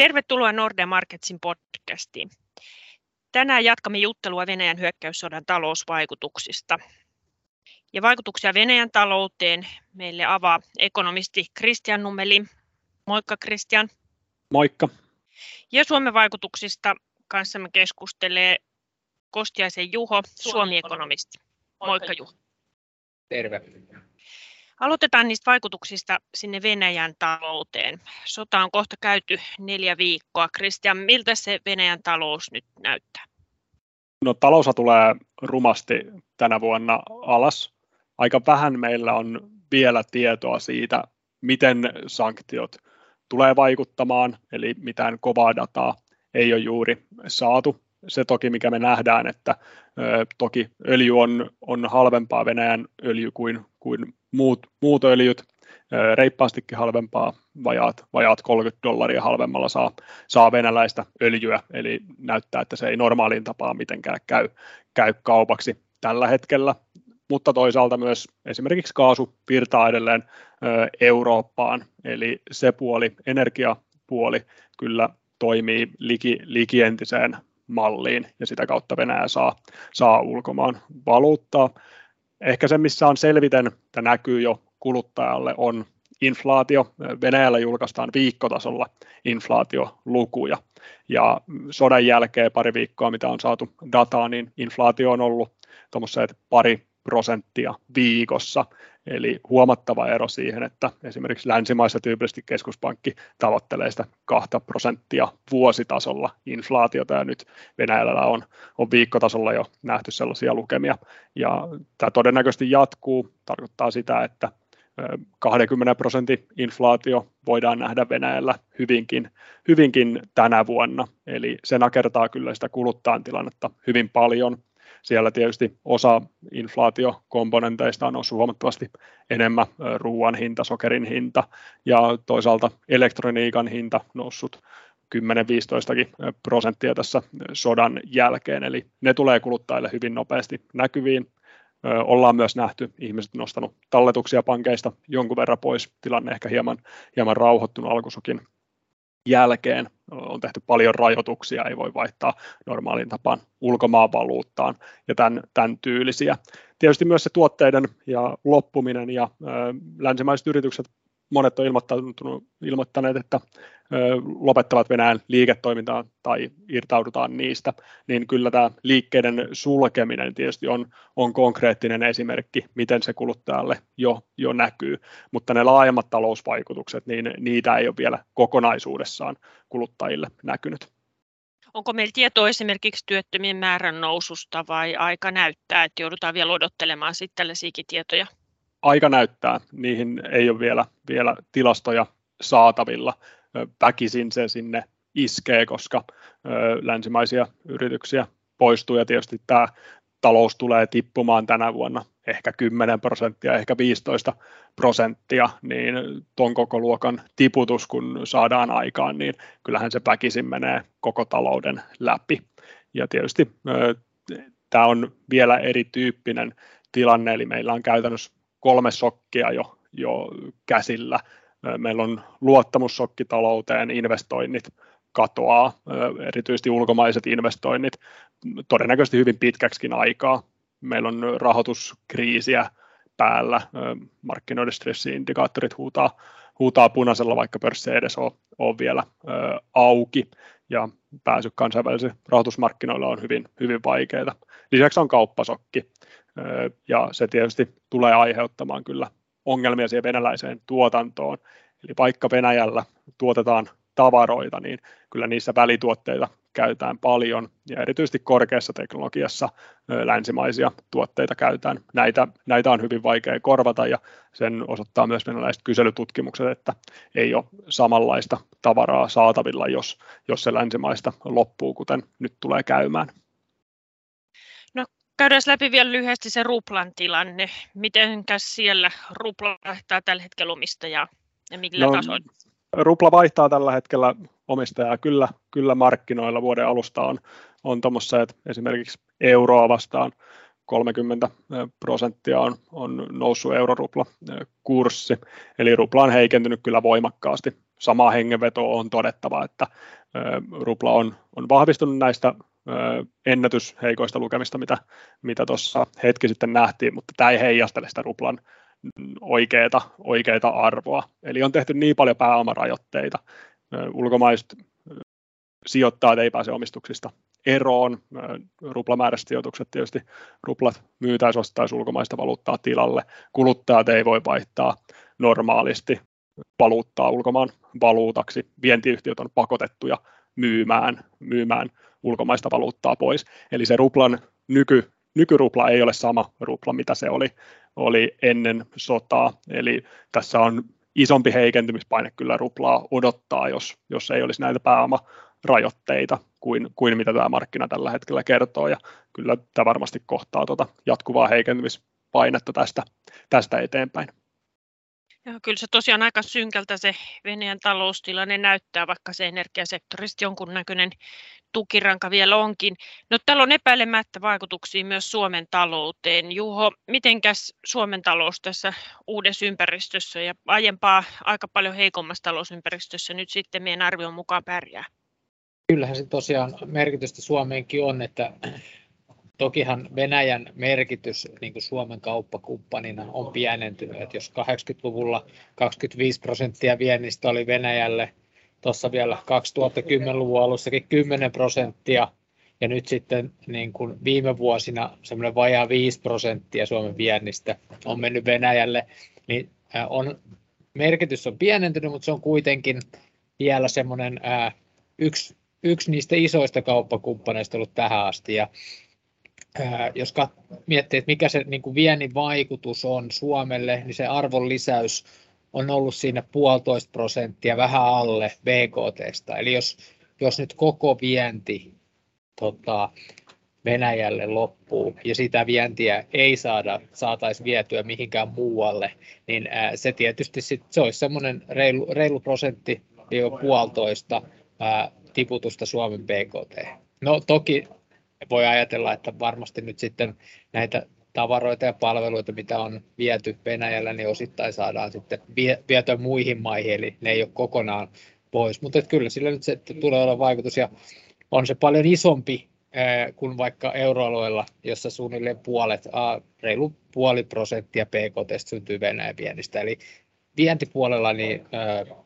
Tervetuloa Nordea Marketsin podcastiin. Tänään jatkamme juttelua Venäjän hyökkäyssodan talousvaikutuksista. Ja vaikutuksia Venäjän talouteen meille avaa ekonomisti Christian Nummeli. Moikka Christian. Moikka. Ja Suomen vaikutuksista kanssamme keskustelee Kostiaisen Juho, Suomi-ekonomisti. Moikka Juho. Terve. Aloitetaan niistä vaikutuksista sinne Venäjän talouteen. Sota on kohta käyty neljä viikkoa. Kristian, miltä se Venäjän talous nyt näyttää? No talous tulee rumasti tänä vuonna alas. Aika vähän meillä on vielä tietoa siitä, miten sanktiot tulee vaikuttamaan, eli mitään kovaa dataa ei ole juuri saatu. Se toki, mikä me nähdään, että toki öljy on, on halvempaa Venäjän öljy kuin, kuin muut, muut öljyt, reippaastikin halvempaa, vajaat, vajaat 30 dollaria halvemmalla saa, saa venäläistä öljyä, eli näyttää, että se ei normaaliin tapaan mitenkään käy, käy kaupaksi tällä hetkellä, mutta toisaalta myös esimerkiksi kaasu virtaa edelleen Eurooppaan, eli se puoli, energiapuoli kyllä toimii liki, likientiseen malliin ja sitä kautta Venäjä saa, saa ulkomaan valuuttaa. Ehkä se, missä on selviten, että näkyy jo kuluttajalle, on inflaatio. Venäjällä julkaistaan viikkotasolla inflaatiolukuja. Ja sodan jälkeen pari viikkoa, mitä on saatu dataa, niin inflaatio on ollut pari prosenttia viikossa. Eli huomattava ero siihen, että esimerkiksi länsimaissa tyypillisesti keskuspankki tavoittelee sitä 2 prosenttia vuositasolla inflaatiota, ja nyt Venäjällä on, on viikkotasolla jo nähty sellaisia lukemia. Ja tämä todennäköisesti jatkuu, tarkoittaa sitä, että 20 prosentin inflaatio voidaan nähdä Venäjällä hyvinkin, hyvinkin tänä vuonna, eli se nakertaa kyllä sitä kuluttajan tilannetta hyvin paljon. Siellä tietysti osa inflaatiokomponenteista on noussut huomattavasti enemmän ruoan hinta, sokerin hinta ja toisaalta elektroniikan hinta noussut 10-15 prosenttia tässä sodan jälkeen, eli ne tulee kuluttajille hyvin nopeasti näkyviin. Ollaan myös nähty ihmiset nostanut talletuksia pankeista jonkun verran pois, tilanne ehkä hieman, hieman rauhoittunut alkusokin jälkeen on tehty paljon rajoituksia, ei voi vaihtaa normaalin tapaan ulkomaanvaluuttaan ja tämän, tämän tyylisiä. Tietysti myös se tuotteiden ja loppuminen ja ö, länsimaiset yritykset monet on ilmoittaneet, että lopettavat Venäjän liiketoimintaa tai irtaudutaan niistä, niin kyllä tämä liikkeiden sulkeminen tietysti on, on konkreettinen esimerkki, miten se kuluttajalle jo, jo näkyy, mutta ne laajemmat talousvaikutukset, niin niitä ei ole vielä kokonaisuudessaan kuluttajille näkynyt. Onko meillä tietoa esimerkiksi työttömien määrän noususta vai aika näyttää, että joudutaan vielä odottelemaan sitten tällaisiakin tietoja? Aika näyttää, niihin ei ole vielä, vielä tilastoja saatavilla. Väkisin se sinne iskee, koska länsimaisia yrityksiä poistuu ja tietysti tämä talous tulee tippumaan tänä vuonna ehkä 10 prosenttia, ehkä 15 prosenttia, niin tuon koko luokan tiputus, kun saadaan aikaan, niin kyllähän se väkisin menee koko talouden läpi. Ja tietysti tämä on vielä erityyppinen tilanne, eli meillä on käytännössä kolme sokkia jo, jo käsillä. Meillä on luottamussokki talouteen, investoinnit katoaa, erityisesti ulkomaiset investoinnit, todennäköisesti hyvin pitkäksikin aikaa. Meillä on rahoituskriisiä päällä, markkinoiden stressiindikaattorit huutaa, huutaa punaisella, vaikka pörssi ei edes ole, ole vielä auki, ja pääsy kansainvälisille rahoitusmarkkinoille on hyvin, hyvin vaikeaa. Lisäksi on kauppasokki, ja se tietysti tulee aiheuttamaan kyllä ongelmia siihen venäläiseen tuotantoon. Eli vaikka Venäjällä tuotetaan tavaroita, niin kyllä niissä välituotteita käytetään paljon ja erityisesti korkeassa teknologiassa länsimaisia tuotteita käytetään. Näitä, näitä on hyvin vaikea korvata ja sen osoittaa myös venäläiset kyselytutkimukset, että ei ole samanlaista tavaraa saatavilla, jos, jos se länsimaista loppuu, kuten nyt tulee käymään. Käydään läpi vielä lyhyesti se ruplan tilanne. Miten siellä rupla vaihtaa tällä hetkellä omistajaa ja millä no, tasoilla? Rupla vaihtaa tällä hetkellä omistajaa kyllä, kyllä markkinoilla. Vuoden alusta on, on tuommoissa, että esimerkiksi euroa vastaan 30 prosenttia on, on noussut eurorupla kurssi, eli rupla on heikentynyt kyllä voimakkaasti sama hengenveto on todettava, että rupla on, on vahvistunut näistä ennätysheikoista lukemista, mitä, mitä hetki sitten nähtiin, mutta tämä ei heijastele sitä ruplan oikeita, oikeita arvoa. Eli on tehty niin paljon pääomarajoitteita. Ulkomaiset sijoittajat ei pääse omistuksista eroon. Ruplamääräiset sijoitukset tietysti ruplat myytäisi ostaisi ulkomaista valuuttaa tilalle. Kuluttajat ei voi vaihtaa normaalisti valuuttaa ulkomaan valuutaksi. Vientiyhtiöt on pakotettuja myymään, myymään ulkomaista valuuttaa pois. Eli se ruplan nyky, nykyrupla ei ole sama rupla, mitä se oli, oli ennen sotaa. Eli tässä on isompi heikentymispaine kyllä ruplaa odottaa, jos, jos ei olisi näitä pääomarajoitteita kuin, kuin mitä tämä markkina tällä hetkellä kertoo. Ja kyllä tämä varmasti kohtaa tuota jatkuvaa heikentymispainetta tästä, tästä eteenpäin. Ja kyllä se tosiaan aika synkältä se Venäjän taloustilanne näyttää, vaikka se energiasektorista jonkunnäköinen tukiranka vielä onkin. No, täällä on epäilemättä vaikutuksia myös Suomen talouteen. Juho, mitenkäs Suomen talous tässä uudessa ympäristössä ja aiempaa aika paljon heikommassa talousympäristössä nyt sitten meidän arvion mukaan pärjää? Kyllähän se tosiaan merkitystä Suomeenkin on, että Tokihan Venäjän merkitys niin kuin Suomen kauppakumppanina on pienentynyt. Että jos 80-luvulla 25 prosenttia viennistä oli Venäjälle, tuossa vielä 2010-luvun alussakin 10 prosenttia, ja nyt sitten niin kuin viime vuosina semmoinen vajaa 5 prosenttia Suomen viennistä on mennyt Venäjälle, niin on, merkitys on pienentynyt, mutta se on kuitenkin vielä semmoinen ää, yksi, yksi niistä isoista kauppakumppaneista ollut tähän asti. Ja jos miettii, että mikä se niin kuin viennin vaikutus on Suomelle, niin se arvon lisäys on ollut siinä puolitoista prosenttia, vähän alle BKTstä. Eli jos, jos nyt koko vienti tota, Venäjälle loppuu ja sitä vientiä ei saada, saataisi vietyä mihinkään muualle, niin ää, se tietysti sit, se olisi semmoinen reilu, reilu prosentti puolitoista ää, tiputusta Suomen BKT. No toki voi ajatella, että varmasti nyt sitten näitä tavaroita ja palveluita, mitä on viety Venäjällä, niin osittain saadaan sitten vietyä muihin maihin, eli ne ei ole kokonaan pois. Mutta kyllä sillä nyt se tulee olla vaikutus, ja on se paljon isompi kuin vaikka euroalueella, jossa suunnilleen puolet, reilu puoli prosenttia PKT syntyy Venäjän viennistä. Eli vientipuolella niin,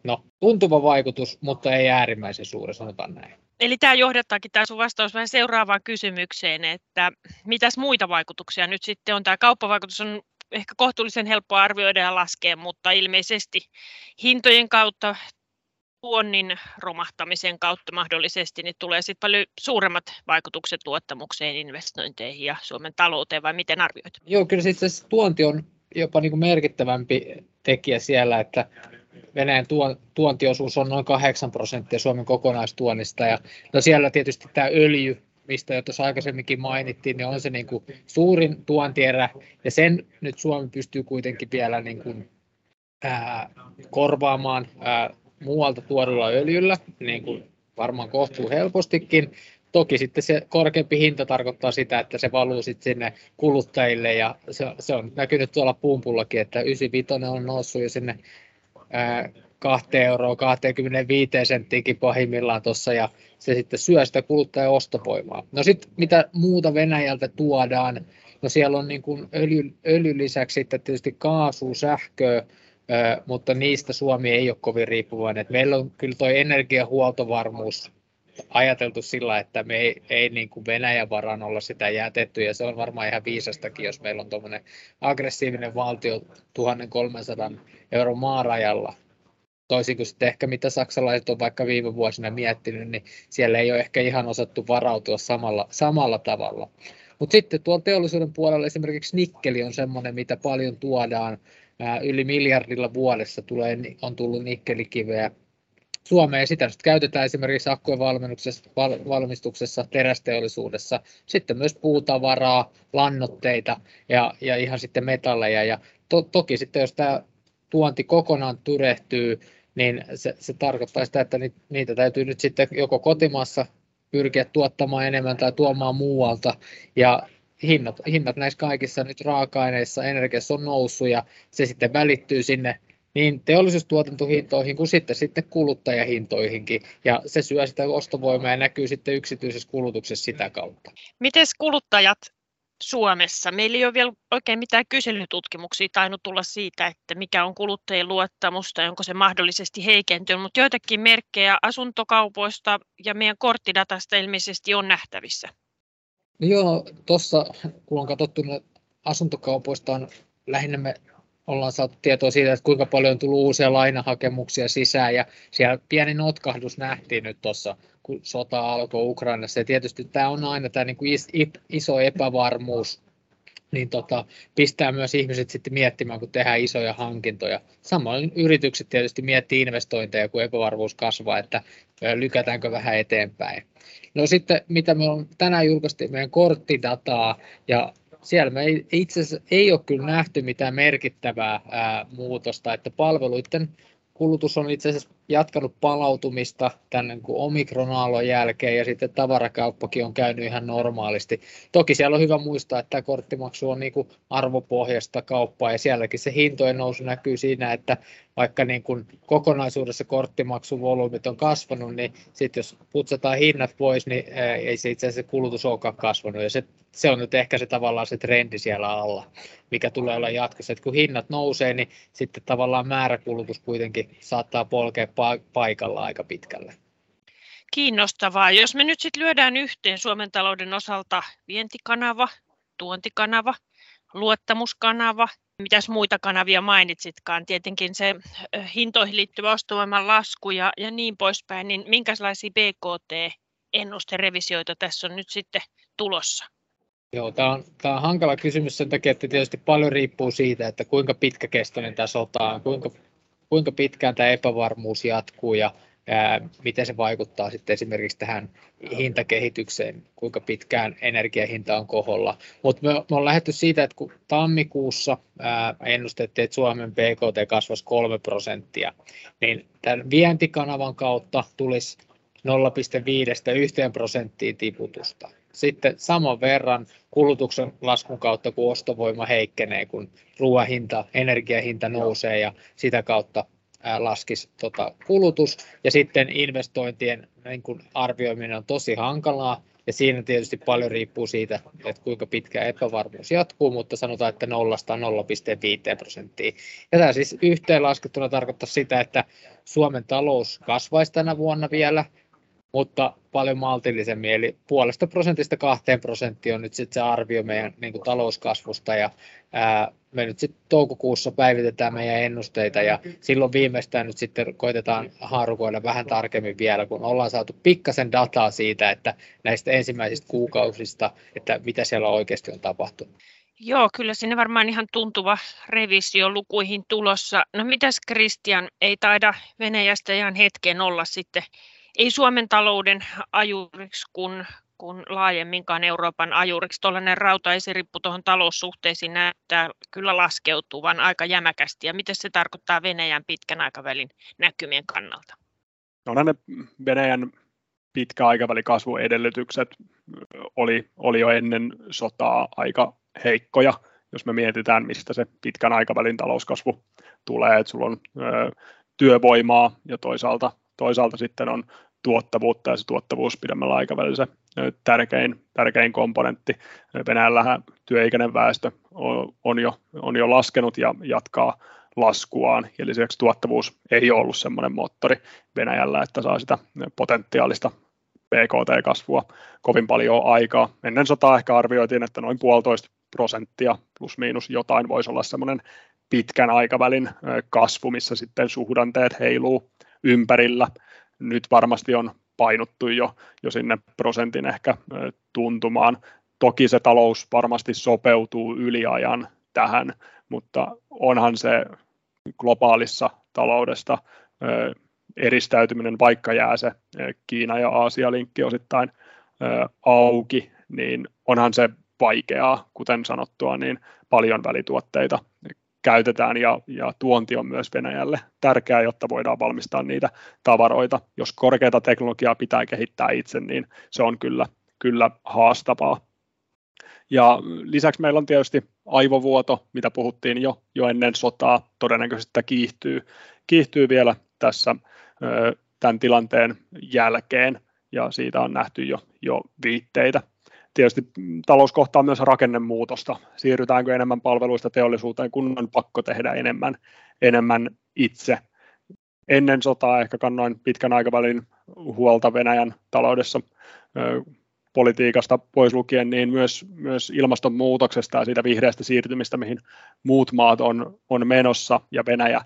no, tuntuva vaikutus, mutta ei äärimmäisen suuri, sanotaan näin. Eli tämä johdattaakin tämä sun vastaus vähän seuraavaan kysymykseen, että mitäs muita vaikutuksia nyt sitten on? Tämä kauppavaikutus on ehkä kohtuullisen helppo arvioida ja laskea, mutta ilmeisesti hintojen kautta, tuonnin romahtamisen kautta mahdollisesti, niin tulee sitten paljon suuremmat vaikutukset tuottamukseen, investointeihin ja Suomen talouteen, vai miten arvioit? Joo, kyllä itse asiassa tuonti on jopa niin kuin merkittävämpi tekijä siellä, että Venäjän tuontiosuus on noin 8 prosenttia Suomen kokonaistuonnista. Ja no siellä tietysti tämä öljy, mistä jo tuossa aikaisemminkin mainittiin, niin on se niin kuin suurin tuontierä, ja sen nyt Suomi pystyy kuitenkin vielä niin kuin, ää, korvaamaan ää, muualta tuodulla öljyllä, niin kuin varmaan kohtuu helpostikin. Toki sitten se korkeampi hinta tarkoittaa sitä, että se valuu sitten sinne kuluttajille ja se, se on näkynyt tuolla pumpullakin, että 95 on noussut jo sinne 2 euroa 25 senttiäkin pahimmillaan tuossa ja se sitten syö sitä kuluttajan ostovoimaa. No sitten mitä muuta Venäjältä tuodaan, no siellä on niin kuin öljy, öljy lisäksi sitten tietysti kaasu, sähköä, mutta niistä Suomi ei ole kovin riippuvainen. Meillä on kyllä tuo energiahuoltovarmuus ajateltu sillä, että me ei, ei niin kuin Venäjän varaan olla sitä jätetty, ja se on varmaan ihan viisastakin, jos meillä on tuommoinen aggressiivinen valtio 1300 euron maarajalla, toisin kuin sitten ehkä mitä saksalaiset on vaikka viime vuosina miettinyt, niin siellä ei ole ehkä ihan osattu varautua samalla, samalla tavalla. Mutta sitten tuolla teollisuuden puolella esimerkiksi nikkeli on semmoinen, mitä paljon tuodaan, yli miljardilla vuodessa tulee, on tullut nikkelikiveä Suomeen. Sitä sitten käytetään esimerkiksi akkujen valmistuksessa, terästeollisuudessa, sitten myös puutavaraa, lannoitteita ja, ja ihan sitten metalleja. Ja to, toki sitten jos tämä tuonti kokonaan tyrehtyy, niin se, se tarkoittaa sitä, että niitä täytyy nyt sitten joko kotimaassa pyrkiä tuottamaan enemmän tai tuomaan muualta. Ja hinnat, hinnat näissä kaikissa nyt raaka-aineissa, energiassa on noussut ja se sitten välittyy sinne niin teollisuustuotantohintoihin kuin sitten, sitten kuluttajahintoihinkin, ja se syö sitä ostovoimaa ja näkyy sitten yksityisessä kulutuksessa sitä kautta. Miten kuluttajat Suomessa. Meillä ei ole vielä oikein mitään kyselytutkimuksia tainnut tulla siitä, että mikä on kuluttajien luottamus tai onko se mahdollisesti heikentynyt, mutta joitakin merkkejä asuntokaupoista ja meidän korttidatasta ilmeisesti on nähtävissä. No joo, tuossa kun on katsottu asuntokaupoista on lähinnä me ollaan saatu tietoa siitä, että kuinka paljon on tullut uusia lainahakemuksia sisään ja siellä pieni notkahdus nähtiin nyt tuossa, kun sota alkoi Ukrainassa ja tietysti tämä on aina tämä niin kuin iso epävarmuus, niin tota, pistää myös ihmiset sitten miettimään, kun tehdään isoja hankintoja. Samoin yritykset tietysti miettii investointeja, kun epävarmuus kasvaa, että lykätäänkö vähän eteenpäin. No sitten, mitä me on tänään julkaistiin meidän korttidataa, ja siellä me ei, itse asiassa ei ole kyllä nähty mitään merkittävää ää, muutosta, että palveluiden kulutus on itse asiassa jatkanut palautumista tänne kuin omikronaallon jälkeen ja sitten tavarakauppakin on käynyt ihan normaalisti. Toki siellä on hyvä muistaa, että tämä korttimaksu on niin kuin arvopohjasta kauppaa ja sielläkin se hintojen nousu näkyy siinä, että vaikka niin kuin kokonaisuudessa korttimaksuvolyymit on kasvanut, niin sitten jos putsataan hinnat pois, niin ei se itse asiassa kulutus olekaan kasvanut ja se, se on nyt ehkä se tavallaan se trendi siellä alla, mikä tulee olla jatkossa, että kun hinnat nousee, niin sitten tavallaan määräkulutus kuitenkin saattaa polkea paikalla aika pitkälle. Kiinnostavaa. Jos me nyt sitten lyödään yhteen Suomen talouden osalta vientikanava, tuontikanava, luottamuskanava, mitäs muita kanavia mainitsitkaan, tietenkin se hintoihin liittyvä ostovoiman lasku ja, ja niin poispäin, niin minkälaisia BKT-ennusterevisioita tässä on nyt sitten tulossa? Joo, tämä on, tämä on hankala kysymys sen takia, että tietysti paljon riippuu siitä, että kuinka pitkäkestoinen tämä sota on, kuinka kuinka pitkään tämä epävarmuus jatkuu ja ää, miten se vaikuttaa sitten esimerkiksi tähän hintakehitykseen, kuinka pitkään energiahinta on koholla. Mutta me, me on lähdetty siitä, että kun tammikuussa ää, ennustettiin, että Suomen BKT kasvaisi 3 prosenttia, niin tämän vientikanavan kautta tulisi 0,5-1 prosenttia tiputusta. Sitten saman verran kulutuksen laskun kautta, kun ostovoima heikkenee, kun ruoan hinta, energiahinta nousee ja sitä kautta laskisi tota kulutus. Ja sitten investointien niin kun arvioiminen on tosi hankalaa, ja siinä tietysti paljon riippuu siitä, että kuinka pitkä epävarmuus jatkuu, mutta sanotaan, että 0-0,5 prosenttia. Ja tämä siis yhteenlaskettuna tarkoittaa sitä, että Suomen talous kasvaisi tänä vuonna vielä, mutta paljon maltillisemmin, eli puolesta prosentista kahteen prosenttiin on nyt sitten se arvio meidän niin kuin talouskasvusta, ja ää, me nyt sitten toukokuussa päivitetään meidän ennusteita, ja silloin viimeistään nyt sitten koitetaan haarukoida vähän tarkemmin vielä, kun ollaan saatu pikkasen dataa siitä, että näistä ensimmäisistä kuukausista, että mitä siellä oikeasti on tapahtunut. Joo, kyllä sinne varmaan ihan tuntuva revisio lukuihin tulossa. No mitäs Kristian, ei taida Venäjästä ihan hetken olla sitten ei Suomen talouden ajuriksi kuin, kuin laajemminkaan Euroopan ajuriksi. Tuollainen rautaisirippu tuohon taloussuhteisiin näyttää kyllä laskeutuvan aika jämäkästi. Ja miten se tarkoittaa Venäjän pitkän aikavälin näkymien kannalta? No ne Venäjän pitkä aikavälin kasvuedellytykset oli, oli jo ennen sotaa aika heikkoja, jos me mietitään, mistä se pitkän aikavälin talouskasvu tulee, että sulla on ö, työvoimaa ja toisaalta toisaalta sitten on tuottavuutta ja se tuottavuus pidemmällä aikavälillä se tärkein, tärkein komponentti. Venäjällähän työikäinen väestö on jo, on jo laskenut ja jatkaa laskuaan ja lisäksi tuottavuus ei ole ollut semmoinen moottori Venäjällä, että saa sitä potentiaalista PKT-kasvua kovin paljon aikaa. Ennen sotaa ehkä arvioitiin, että noin puolitoista prosenttia plus miinus jotain voisi olla semmoinen pitkän aikavälin kasvu, missä sitten suhdanteet heiluu ympärillä. Nyt varmasti on painuttu jo, jo sinne prosentin ehkä tuntumaan. Toki se talous varmasti sopeutuu yliajan tähän, mutta onhan se globaalissa taloudesta eristäytyminen, vaikka jää se Kiina ja Aasia linkki osittain auki, niin onhan se vaikeaa, kuten sanottua, niin paljon välituotteita käytetään ja, ja tuonti on myös Venäjälle tärkeää, jotta voidaan valmistaa niitä tavaroita. Jos korkeata teknologiaa pitää kehittää itse, niin se on kyllä, kyllä haastavaa. Ja lisäksi meillä on tietysti aivovuoto, mitä puhuttiin jo, jo ennen sotaa, todennäköisesti kiihtyy, kiihtyy vielä tässä tämän tilanteen jälkeen, ja siitä on nähty jo, jo viitteitä. Tietysti talous kohtaa myös rakennemuutosta. Siirrytäänkö enemmän palveluista teollisuuteen, kun on pakko tehdä enemmän, enemmän itse. Ennen sotaa ehkä kannoin pitkän aikavälin huolta Venäjän taloudessa politiikasta pois lukien, niin myös, myös ilmastonmuutoksesta ja siitä vihreästä siirtymistä, mihin muut maat on, on menossa, ja Venäjä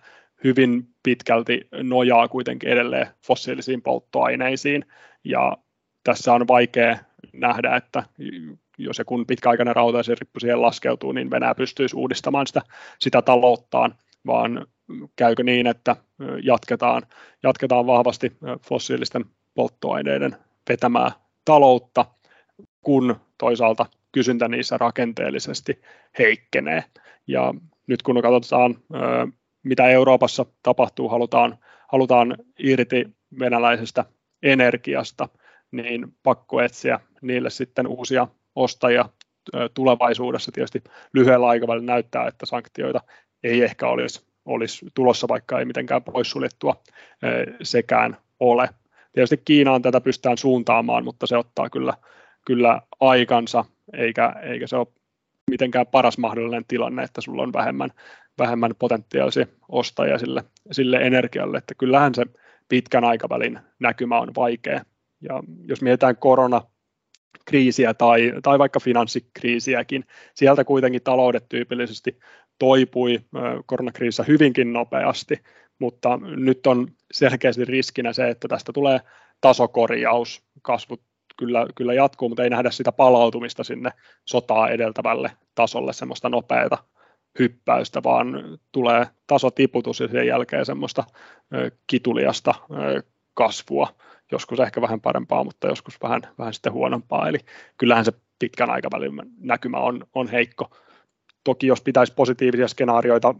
hyvin pitkälti nojaa kuitenkin edelleen fossiilisiin polttoaineisiin, ja tässä on vaikea nähdä, että jos ja kun pitkäaikainen rippu siihen laskeutuu, niin Venäjä pystyisi uudistamaan sitä, sitä talouttaan, vaan käykö niin, että jatketaan, jatketaan vahvasti fossiilisten polttoaineiden vetämää taloutta, kun toisaalta kysyntä niissä rakenteellisesti heikkenee. Ja nyt kun katsotaan, mitä Euroopassa tapahtuu, halutaan, halutaan irti venäläisestä energiasta, niin pakko etsiä niille sitten uusia ostajia tulevaisuudessa. Tietysti lyhyellä aikavälillä näyttää, että sanktioita ei ehkä olisi, olisi tulossa, vaikka ei mitenkään poissuljettua sekään ole. Tietysti Kiinaan tätä pystytään suuntaamaan, mutta se ottaa kyllä, kyllä aikansa, eikä, eikä se ole mitenkään paras mahdollinen tilanne, että sulla on vähemmän, vähemmän potentiaalisia ostajia sille, sille energialle, että kyllähän se pitkän aikavälin näkymä on vaikea. Ja jos mietitään korona, kriisiä tai, tai vaikka finanssikriisiäkin. Sieltä kuitenkin taloudet tyypillisesti toipui koronakriisissä hyvinkin nopeasti, mutta nyt on selkeästi riskinä se, että tästä tulee tasokorjaus, kasvut kyllä, kyllä jatkuu, mutta ei nähdä sitä palautumista sinne sotaa edeltävälle tasolle, semmoista nopeata hyppäystä, vaan tulee tasotiputus ja sen jälkeen semmoista kituliasta kasvua, joskus ehkä vähän parempaa, mutta joskus vähän, vähän sitten huonompaa, eli kyllähän se pitkän aikavälin näkymä on, on heikko. Toki jos pitäisi positiivisia skenaarioita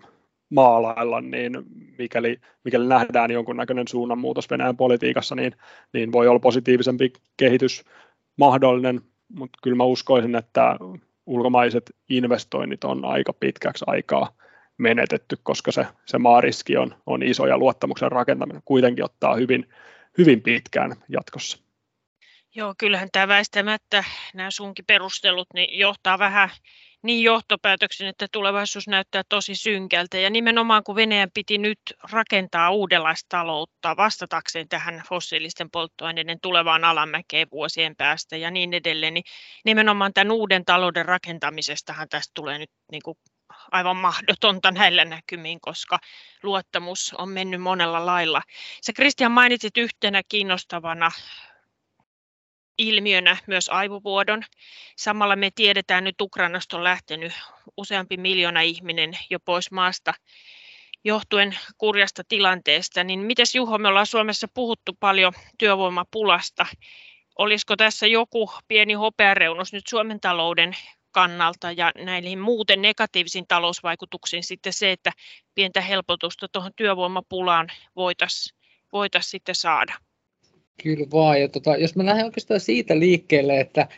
maalailla, niin mikäli, mikäli nähdään jonkunnäköinen suunnanmuutos Venäjän politiikassa, niin, niin voi olla positiivisempi kehitys mahdollinen, mutta kyllä mä uskoisin, että ulkomaiset investoinnit on aika pitkäksi aikaa menetetty, koska se, se maariski on, on iso ja luottamuksen rakentaminen kuitenkin ottaa hyvin, hyvin pitkään jatkossa. Joo, kyllähän tämä väistämättä, nämä sunkin perustelut, niin johtaa vähän niin johtopäätöksen, että tulevaisuus näyttää tosi synkältä. Ja nimenomaan kun Venäjän piti nyt rakentaa uudenlaista taloutta vastatakseen tähän fossiilisten polttoaineiden tulevaan alamäkeen vuosien päästä ja niin edelleen, niin nimenomaan tämän uuden talouden rakentamisestahan tästä tulee nyt niin kuin aivan mahdotonta näillä näkymiin, koska luottamus on mennyt monella lailla. Sä Kristian mainitsit yhtenä kiinnostavana ilmiönä myös aivovuodon. Samalla me tiedetään nyt Ukrainasta on lähtenyt useampi miljoona ihminen jo pois maasta johtuen kurjasta tilanteesta. Niin mites Juho, me ollaan Suomessa puhuttu paljon työvoimapulasta. Olisiko tässä joku pieni hopeareunus nyt Suomen talouden kannalta ja näihin muuten negatiivisiin talousvaikutuksiin sitten se, että pientä helpotusta tuohon työvoimapulaan voitaisiin voitais sitten saada? Kyllä vaan. Ja tota, jos mä lähden oikeastaan siitä liikkeelle, että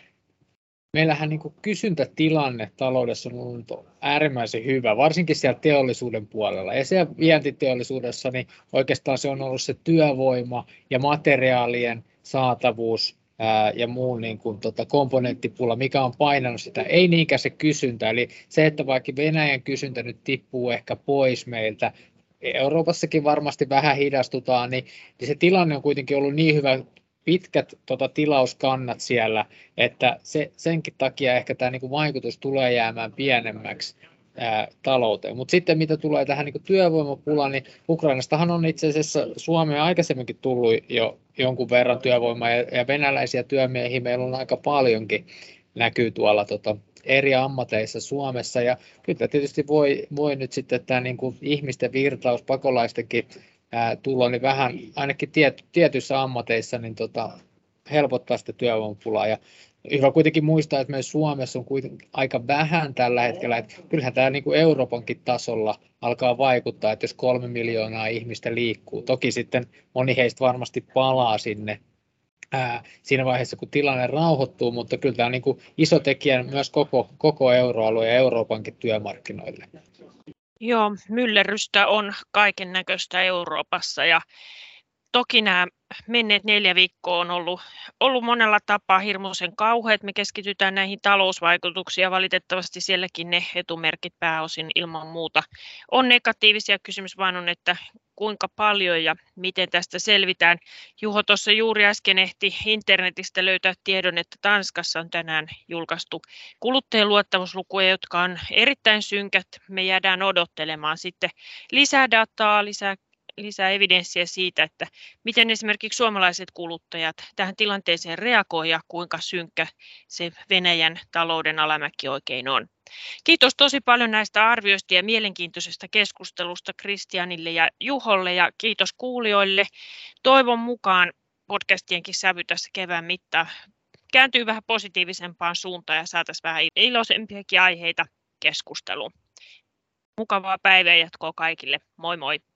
meillähän niin kysyntätilanne taloudessa on ollut äärimmäisen hyvä, varsinkin siellä teollisuuden puolella. Ja siellä vientiteollisuudessa niin oikeastaan se on ollut se työvoima ja materiaalien saatavuus ää, ja muu niin kuin, tota, komponenttipula, mikä on painanut sitä, ei niinkään se kysyntä. Eli se, että vaikka Venäjän kysyntä nyt tippuu ehkä pois meiltä, Euroopassakin varmasti vähän hidastutaan, niin, niin se tilanne on kuitenkin ollut niin hyvä, pitkät tota, tilauskannat siellä, että se, senkin takia ehkä tämä niin vaikutus tulee jäämään pienemmäksi talouteen. Mutta sitten mitä tulee tähän niin työvoimapulaan, niin Ukrainastahan on itse asiassa Suomeen aikaisemminkin tullut jo jonkun verran työvoimaa ja, ja venäläisiä työmiehiä meillä on aika paljonkin näkyy tuolla tota, eri ammateissa Suomessa. Ja kyllä tietysti voi, voi nyt sitten tämä niin ihmisten virtaus, pakolaistenkin ää, tulo, niin vähän ainakin tiety, tietyissä ammateissa niin tota, helpottaa sitä työvoimapulaa. Ja hyvä kuitenkin muistaa, että meidän Suomessa on kuitenkin aika vähän tällä hetkellä. Että kyllähän tämä niin kuin Euroopankin tasolla alkaa vaikuttaa, että jos kolme miljoonaa ihmistä liikkuu. Toki sitten moni heistä varmasti palaa sinne ää, siinä vaiheessa, kun tilanne rauhoittuu, mutta kyllä tämä on niin kuin iso tekijä myös koko, koko euroalue ja Euroopankin työmarkkinoille. Joo, myllerrystä on kaiken näköistä Euroopassa ja toki nämä menneet neljä viikkoa on ollut, ollut monella tapaa hirmuisen kauheat. Me keskitytään näihin talousvaikutuksiin ja valitettavasti sielläkin ne etumerkit pääosin ilman muuta on negatiivisia. Kysymys vain on, että kuinka paljon ja miten tästä selvitään. Juho tuossa juuri äsken ehti internetistä löytää tiedon, että Tanskassa on tänään julkaistu kuluttajien luottamuslukuja, jotka on erittäin synkät. Me jäädään odottelemaan sitten lisää dataa, lisää lisää evidenssiä siitä, että miten esimerkiksi suomalaiset kuluttajat tähän tilanteeseen reagoivat ja kuinka synkkä se Venäjän talouden alamäki oikein on. Kiitos tosi paljon näistä arvioista ja mielenkiintoisesta keskustelusta Kristianille ja Juholle ja kiitos kuulijoille. Toivon mukaan podcastienkin sävy tässä kevään mittaan kääntyy vähän positiivisempaan suuntaan ja saataisiin vähän iloisempiakin aiheita keskusteluun. Mukavaa päivää jatkoa kaikille. Moi moi!